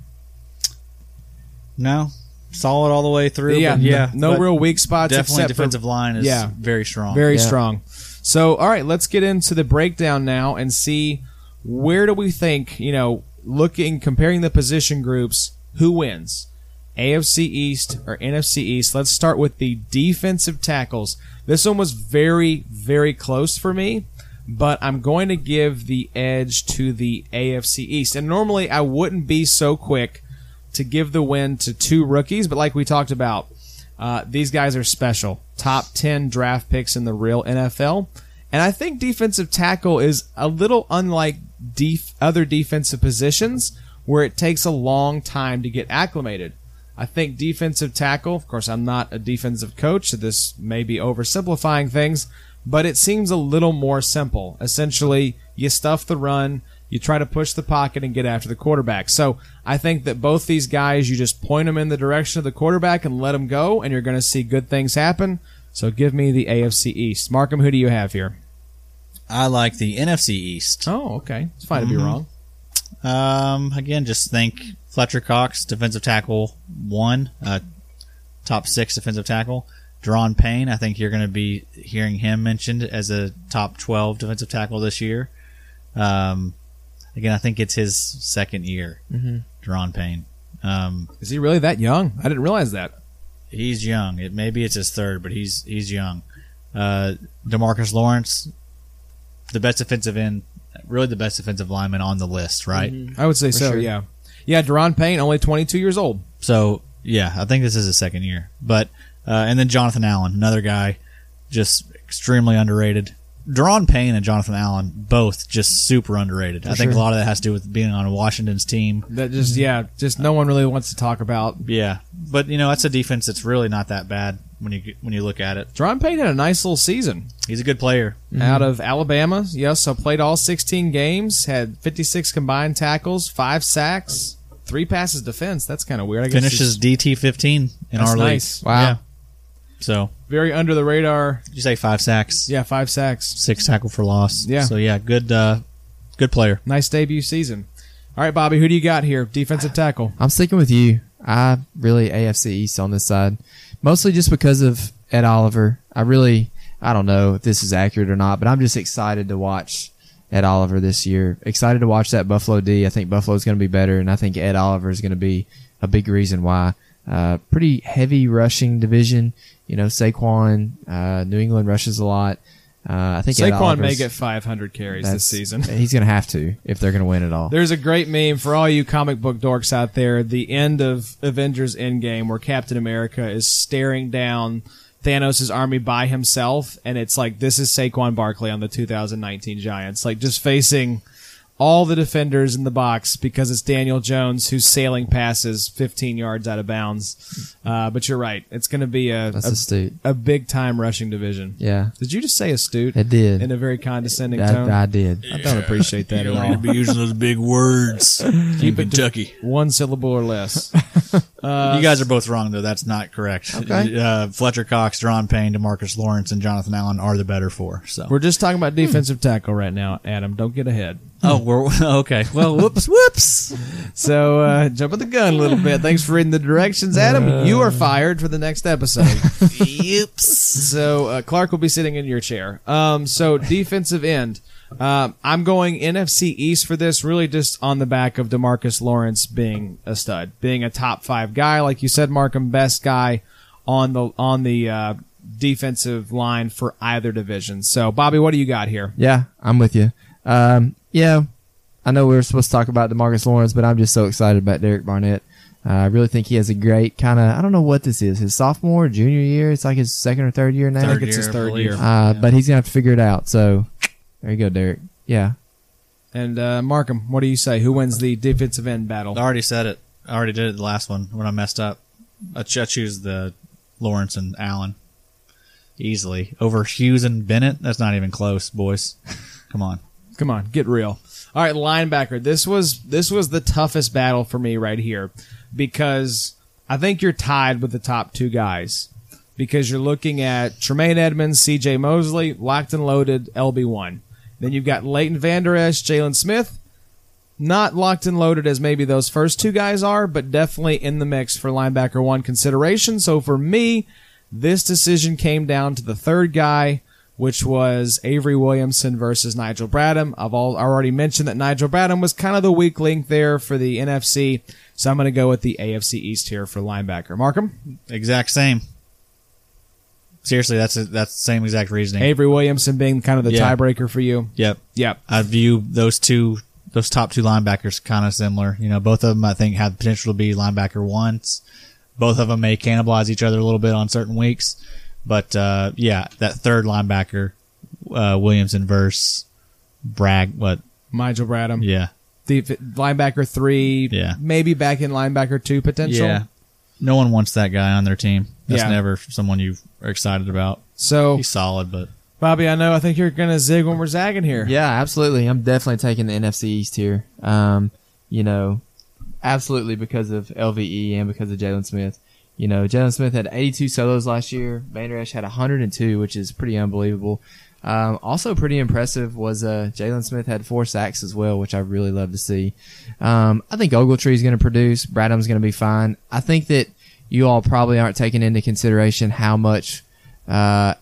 No, solid all the way through. yeah, but yeah, no but real weak spots. Definitely except for- defensive line is Yeah. very strong. Very Yeah. strong. So, all right, let's get into the breakdown now and see where do we think, you know, looking, comparing the position groups, who wins? AFC East or NFC East? Let's start with the defensive tackles. This one was very, very close for me, but I'm going to give the edge to the AFC East. And normally I wouldn't be so quick to give the win to two rookies, but like we talked about, uh, these guys are special. Top 10 draft picks in the real NFL. And I think defensive tackle is a little unlike def- other defensive positions where it takes a long time to get acclimated. I think defensive tackle, of course, I'm not a defensive coach, so this may be oversimplifying things, but it seems a little more simple. Essentially, you stuff the run, you try to push the pocket and get after the quarterback. So I think that both these guys, you just point them in the direction of the quarterback and let them go, and you're going to see good things happen. So give me the AFC East. Markham, who do you have here? I like the NFC East. Oh, okay. It's fine to be mm-hmm. wrong. Um, again, just think Fletcher Cox, defensive tackle one, uh, top six defensive tackle. Daron Payne, I think you're going to be hearing him mentioned as a top 12 defensive tackle this year. Um, again, I think it's his second year, mm-hmm. Daron Payne. Um, Is he really that young? I didn't realize that. he's young. It maybe it's his third, but he's he's young. Uh, Demarcus Lawrence, the best defensive end, really the best defensive lineman on the list, right? I would say so, sure. yeah. Yeah, Daron Payne, only 22 years old. So yeah, I think this is his second year. But uh, and then Jonathan Allen, another guy, just extremely underrated. Daron Payne and Jonathan Allen, both just super underrated. I think a lot of that has to do with being on Washington's team. That just, yeah, just no one really wants to talk about. Yeah, but you know that's a defense that's really not that bad when you when you look at it. Daron Payne had a nice little season He's a good player. Mm-hmm. out of Alabama. Yes, so played all 16 games, had 56 combined tackles, five sacks, three passes defense. That's kind of weird. I guess Finishes DT fifteen in That's our nice. league. Wow. Yeah. So very under the radar. did you say five sacks, Yeah, five sacks. six tackle for loss. Yeah. So yeah, good uh, good player. Nice debut season. All right, Bobby, who do you got here? Defensive tackle. I'm sticking with you. I really AFC East on this side, mostly just because of Ed Oliver. I really, I don't know if this is accurate or not, but I'm just excited to watch Ed Oliver this year. Excited to watch that Buffalo D. I think Buffalo's going to be better, and I think Ed Oliver is going to be a big reason why. Uh, pretty heavy rushing division. You know, Saquon, uh, New England rushes a lot. Uh, I think Saquon may get 500 carries this season. He's going to have to if they're going to win it all. There's a great meme for all you comic book dorks out there. The end of Avengers Endgame, where Captain America is staring down Thanos' army by himself, and it's like this is Saquon Barkley on the 2019 Giants, like just facing all the defenders in the box because it's Daniel Jones who's sailing passes 15 yards out of bounds. Uh, but you're right, it's going to be a That's a, astute. a big time rushing division. Yeah, Did you just say astute? it did. In a very condescending tone. I, I did. I don't appreciate that You at all. need to be using those big words. Keep Kentucky. One syllable or less. you guys are both wrong though. That's not correct. Okay. Uh, Fletcher Cox, Daron Payne, Demarcus Lawrence, and Jonathan Allen are the better four. So. We're just talking about defensive tackle right now, Adam. Don't get ahead. Oh, we're okay. Well, whoops, whoops. So, uh, jumping the gun a little bit. Thanks for reading the directions, Adam. you are fired for the next episode. Oops. so, uh, Clark will be sitting in your chair. Um, so, defensive end. Um, I'm going NFC East for this, really just on the back of Demarcus Lawrence being a stud, being a top five guy, like you said, Markham, best guy on the on the uh, defensive line for either division. So, Bobby, what do you got here? Yeah, I'm with you. Um, yeah, I know we were supposed to talk about Demarcus Lawrence, but I'm just so excited about Derek Barnett. Uh, I really think he has a great kind of, I don't know what this is, his sophomore, junior year. It's like his second or third year now. I think it's his year, I third year. Uh, But he's going to have to figure it out. So there you go, Derek. Yeah. And uh, Markham, what do you say? Who wins the defensive end battle? I already said it. I already did it the last one when I messed up. I, ch- I choose the Lawrence and Allen easily over Hughes and Bennett. That's not even close, boys. Come on. Come on, get real. All right, linebacker. This was this was the toughest battle for me right here because I think you're tied with the top two guys because you're looking at Tremaine Edmunds, C.J. Mosley, locked and loaded, LB one. Then you've got Leighton Vander Esch, Jaylon Smith, not locked and loaded as maybe those first two guys are, but definitely in the mix for linebacker one consideration. So for me, this decision came down to the third guy, which was Avery Williamson versus Nigel Bradham. I've all, already mentioned that Nigel Bradham was kind of the weak link there for the NFC, so I'm going to go with the AFC East here for linebacker. Markham, Exact same. Seriously, that's a, that's the same exact reasoning. Avery Williamson being kind of the Yeah. tiebreaker for you. Yep. Yep. I view those two, those top two linebackers kind of similar. You know, both of them I think have the potential to be linebacker ones. Both of them may cannibalize each other a little bit on certain weeks, but uh, yeah, that third linebacker, uh, Williamson versus Bragg. What? Nigel Bradham. Yeah, Def- linebacker three. Yeah. Maybe back in linebacker two potential. yeah. No one wants that guy on their team. That's Yeah. never someone you are excited about. So, He's solid, but Bobby, I know I think you're going to zig when we're zagging here. Yeah, absolutely. I'm definitely taking the NFC East here. Um, you know, absolutely because of LVE and because of Jaylon Smith. You know, Jaylon Smith had 82 solos last year. Vander had 102, which is pretty unbelievable. Um, also pretty impressive was uh, Jaylon Smith had four sacks as well, which I really love to see. Um, I think Ogletree is going to produce. Bradham's going to be fine. I think that you all probably aren't taking into consideration how much uh,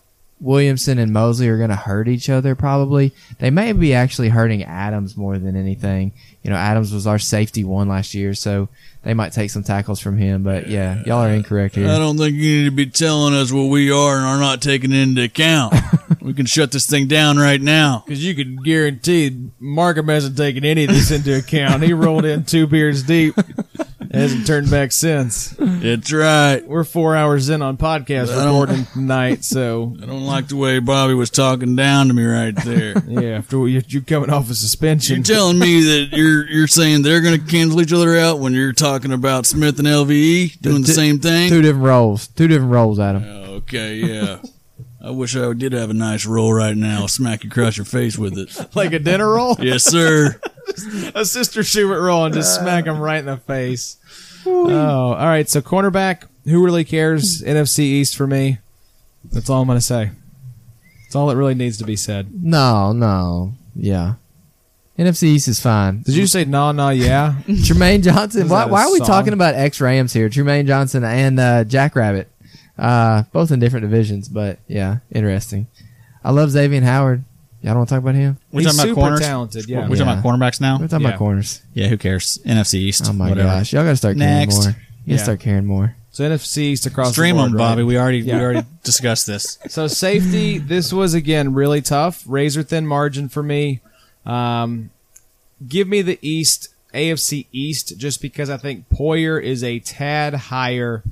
Williamson and Mosley are going to hurt each other. Probably they may be actually hurting Adams more than anything. You know, Adams was our safety one last year, so they might take some tackles from him. But yeah, y'all are incorrect here. I don't think you need to be telling us what we are and are not taking into account. we can shut this thing down right now. Because you can guarantee Markham hasn't taken any of this into account. He rolled in two beers deep, hasn't turned back since. That's right. We're four hours in on podcast I don't- recording tonight, so I don't like the way Bobby was talking down to me right there. yeah, after you, you coming off a suspension. You're suspension, telling me that you're you're saying they're going to cancel each other out when you're talking about Smith and LVE doing the Two- same thing? Two different roles. Two different roles, Adam. Oh, okay, yeah. I wish I did have a nice roll right now. Smack you across your face with it. like a dinner roll, Yes, sir. a Sister Schubert roll, and just smack him right in the face. Oh, all right. So cornerback, who really cares? NFC East for me. That's all I'm going to say. That's all that really needs to be said. No, no, yeah. NFC East is fine. Did you say no, no, yeah? Trumaine Johnson. Why, that a why are we song? talking about ex Rams here? Trumaine Johnson and uh, Jack Rabbit, uh, both in different divisions, but yeah, interesting. I love Xavier Howard. Y'all don't want to talk about him? We're He's talking about super corners. talented. Yeah. We're talking about cornerbacks now. We're talking Yeah. about corners. Yeah, who cares? NFC East. Oh my whatever. gosh, y'all got to start caring Next. more. You Yeah. gotta start caring more. So NFC East across Stream the board, them, right? Bobby. We already Yeah. we already discussed this. So safety, this was again really tough. Razor thin margin for me. Um, give me the East, AFC East, just because I think Poyer is a tad higher.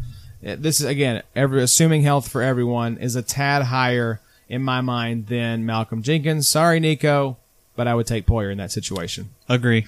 This is again, every, assuming health for everyone is a tad higher in my mind than Malcolm Jenkins. Sorry, Nico, but I would take Poyer in that situation. Agree.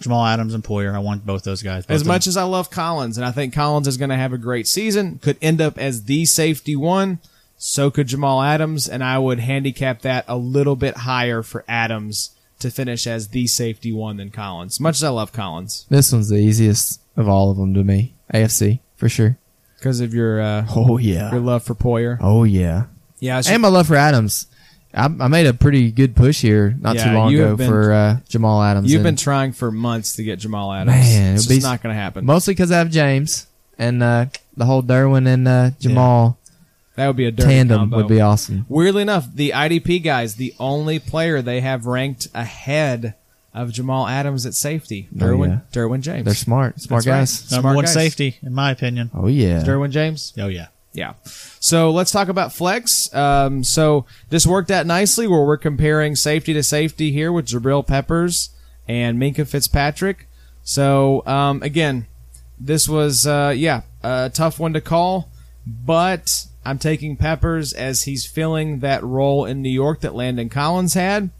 Jamal Adams and Poyer. I want both those guys. Both As much them. as I love Collins, and I think Collins is going to have a great season, could end up as the safety one. So could Jamal Adams, and I would handicap that a little bit higher for Adams to finish as the safety one than Collins. Much as I love Collins This one's the easiest of all of them to me. AFC for sure. because of your uh, Oh your love for Poyer. Oh yeah. Yeah, it's- And my love for Adams. I, I made a pretty good push here not Yeah, too long ago been- for uh, Jamal Adams. you've and been trying for months to get Jamal Adams. Man, it's it'd be- just not going to happen. mostly because I have James and uh, the whole Derwin and uh, Jamal that would be a dirty tandem combo. would be awesome. Weirdly enough, the IDP guys, the only player they have ranked ahead of Jamal Adams at safety, Oh, Derwin, yeah. Derwin James. They're smart, smart That's right. guys. number smart one guys. safety, in my opinion. Oh yeah. Derwin James. Oh yeah. Yeah. So let's talk about flex. Um, so this worked out nicely where we're comparing safety to safety here with Jabril Peppers and Minkah Fitzpatrick. So um, again, this was uh, yeah a tough one to call, but I'm taking Peppers as he's filling that role in New York that Landon Collins had.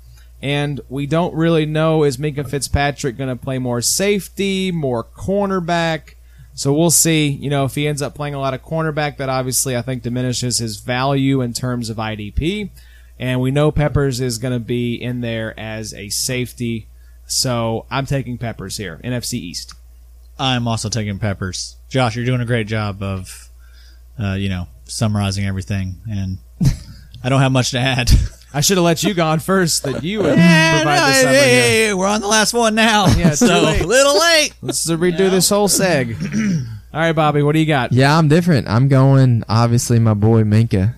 And we don't really know is Minkah Fitzpatrick going to play more safety, more cornerback. So we'll see. You know, if he ends up playing a lot of cornerback, that obviously I think diminishes his value in terms of IDP. And we know Peppers is going to be in there as a safety. So I'm taking Peppers here, NFC East. I'm also taking Peppers. Josh, you're doing a great job of, uh, you know, summarizing everything, and I don't have much to add. I should have let you go on first that you would Yeah, provide no, the hey, summary here. hey, we're on the last one now. Yeah, so late. a little late. Let's redo this whole seg. All right, Bobby, what do you got? Yeah, I'm different. I'm going obviously my boy Minkah.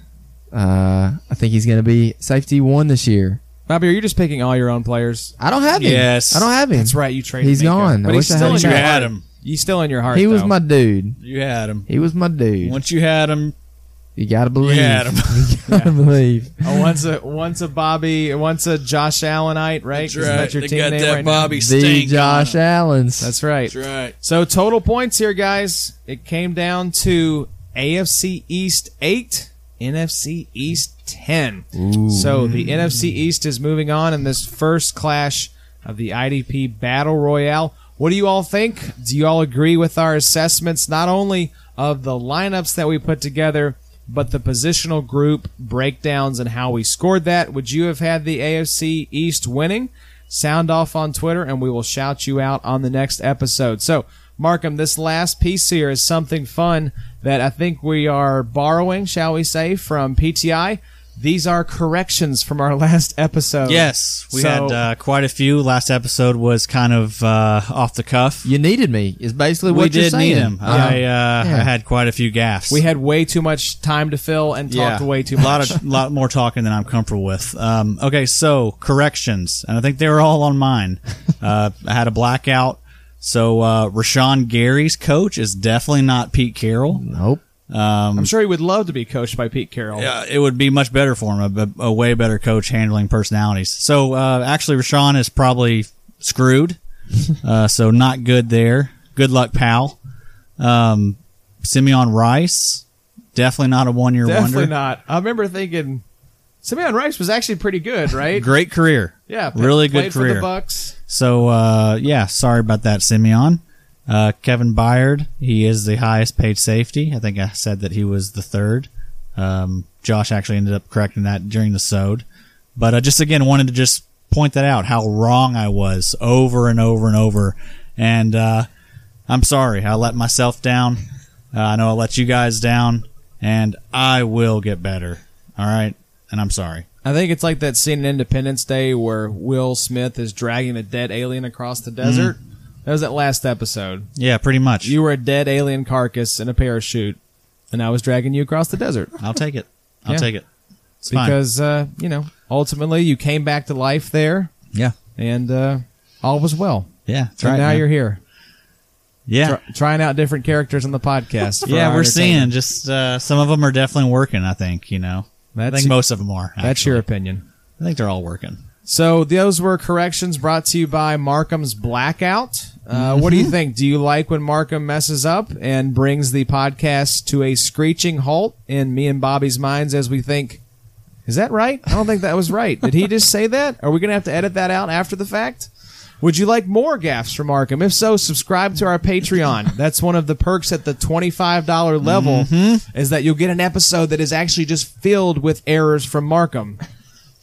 Uh, I think he's going to be safety one this year. Bobby, are you just picking all your own players? I don't have him. Yes. I don't have him. That's right, you traded. He's Minkah. gone. I but he's wish I still had in him. your You had heart. him. He's still in your heart. He was though. my dude. You had him. He was my dude. Once you had him, You gotta believe. you had him. you gotta believe. Oh, once a once a Bobby, once a Josh Allenite, right? Isn't that your They team got name that right now? Bobby The. Josh. Allen's. That's right. That's right. So total points here, guys. It came down to AFC East eight, NFC East ten. So the NFC East is moving on in this first clash of the IDP Battle Royale. What do you all think? Do you all agree with our assessments, not only of the lineups that we put together, but the positional group breakdowns and how we scored that? Would you have had the AFC East winning? Sound off on Twitter, and we will shout you out on the next episode. So, Markham, this last piece here is something fun that I think we are borrowing, shall we say, from PTI. These are corrections from our last episode. yes, we So- had uh, quite a few. Last episode was kind of uh, off the cuff. You needed me. Is basically we what you're did saying. need him. Yeah. I, uh, Yeah. I had quite a few gaffes. We had way too much time to fill and talked way too a lot of lot more talking than I'm comfortable with. Um, okay, so corrections, and I think they were all on mine. Uh, I had a blackout. So uh, Rashan Gary's coach is definitely not Pete Carroll. Nope. Um, I'm sure he would love to be coached by Pete Carroll. yeah, it would be much better for him, a, a way better coach handling personalities. So uh, actually, Rashan is probably screwed. uh, so not good there. Good luck, pal. Um, Simeon Rice, definitely not a one year wonder. Definitely not. I remember thinking Simeon Rice was actually pretty good, right? Great career. Yeah, Really good career. the Bucs. So uh, yeah, sorry about that, Simeon. Uh, Kevin Byard, he is the highest paid safety. I think I said that he was the third. Um, Josh actually ended up correcting that during the sode, but I just again wanted to just point that out how wrong I was over and over and over, and uh, I'm sorry I let myself down. Uh, I know I let you guys down, and I will get better. All right, and I'm sorry. I think it's like that scene in Independence Day where Will Smith is dragging a dead alien across the desert. That was that last episode. Yeah, pretty much. You were a dead alien carcass in a parachute, and I was dragging you across the desert I'll take it. I'll Yeah. take it. It's fine. because uh, you know ultimately you came back to life there, Yeah. and uh, all was well. Yeah. That's and right. now man. you're here, Yeah. tr- trying out different characters on the podcast. for yeah, we're seeing just uh, some of them are definitely working. I think you know. I That's- think most of them are. That's actually. your opinion. I think they're all working. So those were corrections brought to you by Markham's Blackout. Uh, What do Mm-hmm. you think? Do you like when Markham messes up and brings the podcast to a screeching halt in me and Bobby's minds as we think, is that right? I don't think that was right. Did he just say that? Are we going to have to edit that out after the fact? Would you like more gaffes from Markham? If so, subscribe to our Patreon. That's one of the perks at the $25 level Mm-hmm. is that you'll get an episode that is actually just filled with errors from Markham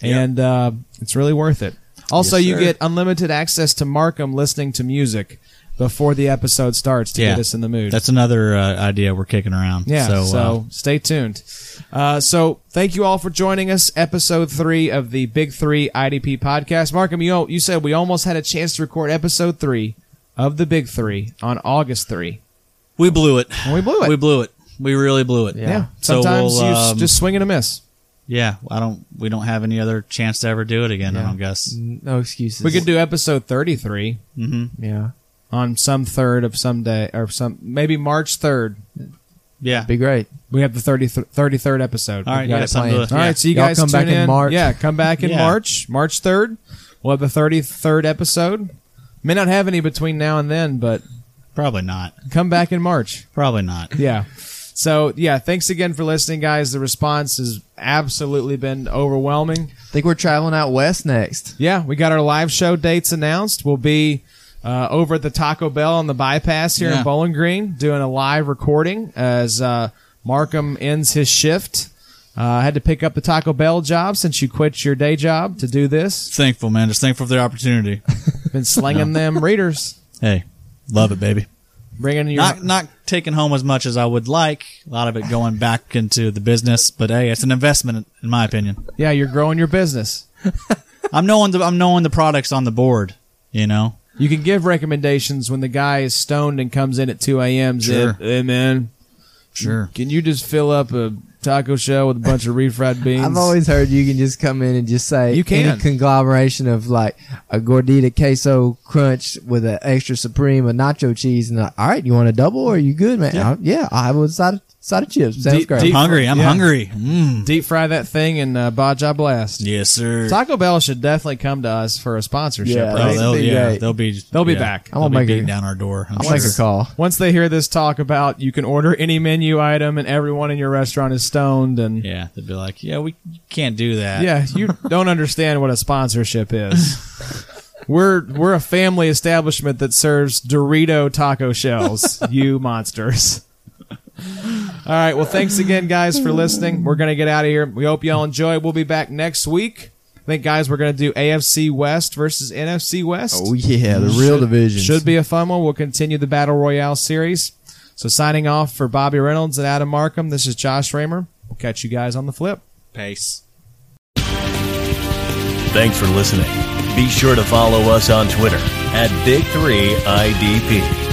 and uh, it's really worth it. Also, Yes, you get unlimited access to Markham listening to music before the episode starts to Yeah. get us in the mood. That's another uh, idea we're kicking around. yeah. So, So, uh, stay tuned. Uh, so thank you all for joining us. Episode three of the Big Three IDP podcast. Markham, you you said we almost had a chance to record episode three of the Big Three on August three. we blew it. And we blew it. We blew it. We really blew it. Yeah. So Sometimes we'll, you um, just swing and a miss. Yeah. I don't. We don't have any other chance to ever do it again. I Yeah. don't guess. No excuses. We could do episode thirty three mm-hmm. Yeah. on some third of some day or some maybe March third. Yeah. Be great. We have the 30, 33rd episode. All right. got Yeah. it Something planned. to, All yeah. right, so you Y'all guys come back tune in March. Yeah, come back in Yeah. March, March third. We'll have the thirty third episode. May not have any between now and then, but Probably not. come back in March. Probably not. Yeah. So yeah, thanks again for listening, guys. The response has absolutely been overwhelming. I think we're traveling out west next. Yeah, we got our live show dates announced. We'll be uh, over at the Taco Bell on the bypass here in Bowling Green doing a live recording as uh, Markham ends his shift. Uh, I had to pick up the Taco Bell job since you quit your day job to do this. Thankful, man. Just thankful for the opportunity. Been slinging them readers, hey, love it, baby. Bringing your Not not taking home as much as I would like. A lot of it going back into the business, but hey, it's an investment in my opinion. yeah. You're growing your business. I'm knowing the I'm knowing the products on the board. You know. You can give recommendations when the guy is stoned and comes in at two a.m. Sure. "Hey man, Sure. can you just fill up a taco shell with a bunch of refried beans?" I've always heard you can just come in and just say You can. any conglomeration of like a gordita queso crunch with an extra supreme, a nacho cheese, and like, all right, you want a double? Or are you good, man? Yeah. I'll- Yeah, I'll have a side side of chips. Sounds Deep- great. deep- I'm hungry. I'm Yeah. hungry. Mm. deep fry that thing and uh, Baja Blast. Yes, sir. Taco Bell should definitely come to us for a sponsorship. Yeah, Oh, they'll, Be yeah, they'll be They'll be yeah, back. I'm They'll gonna be make beating a- down our door. I'm I'll sure. make a call. Once they hear this talk about you can order any menu item and everyone in your restaurant is stoned and Yeah, they'd be like, "Yeah, we can't do that." yeah, you don't understand what a sponsorship is. We're we're a family establishment that serves Dorito taco shells. you monsters. All right. Well, thanks again, guys, for listening. We're gonna get out of here. We hope y'all enjoy. We'll be back next week. I think, guys, we're gonna do AFC West versus NFC West. Oh yeah, the real division Should be a fun one. We'll continue the Battle Royale series. So signing off for Bobby Reynolds and Adam Markham, this is Josh Raymer. We'll catch you guys on the flip. Pace. Thanks for listening. Be sure to follow us on Twitter at Big3IDP.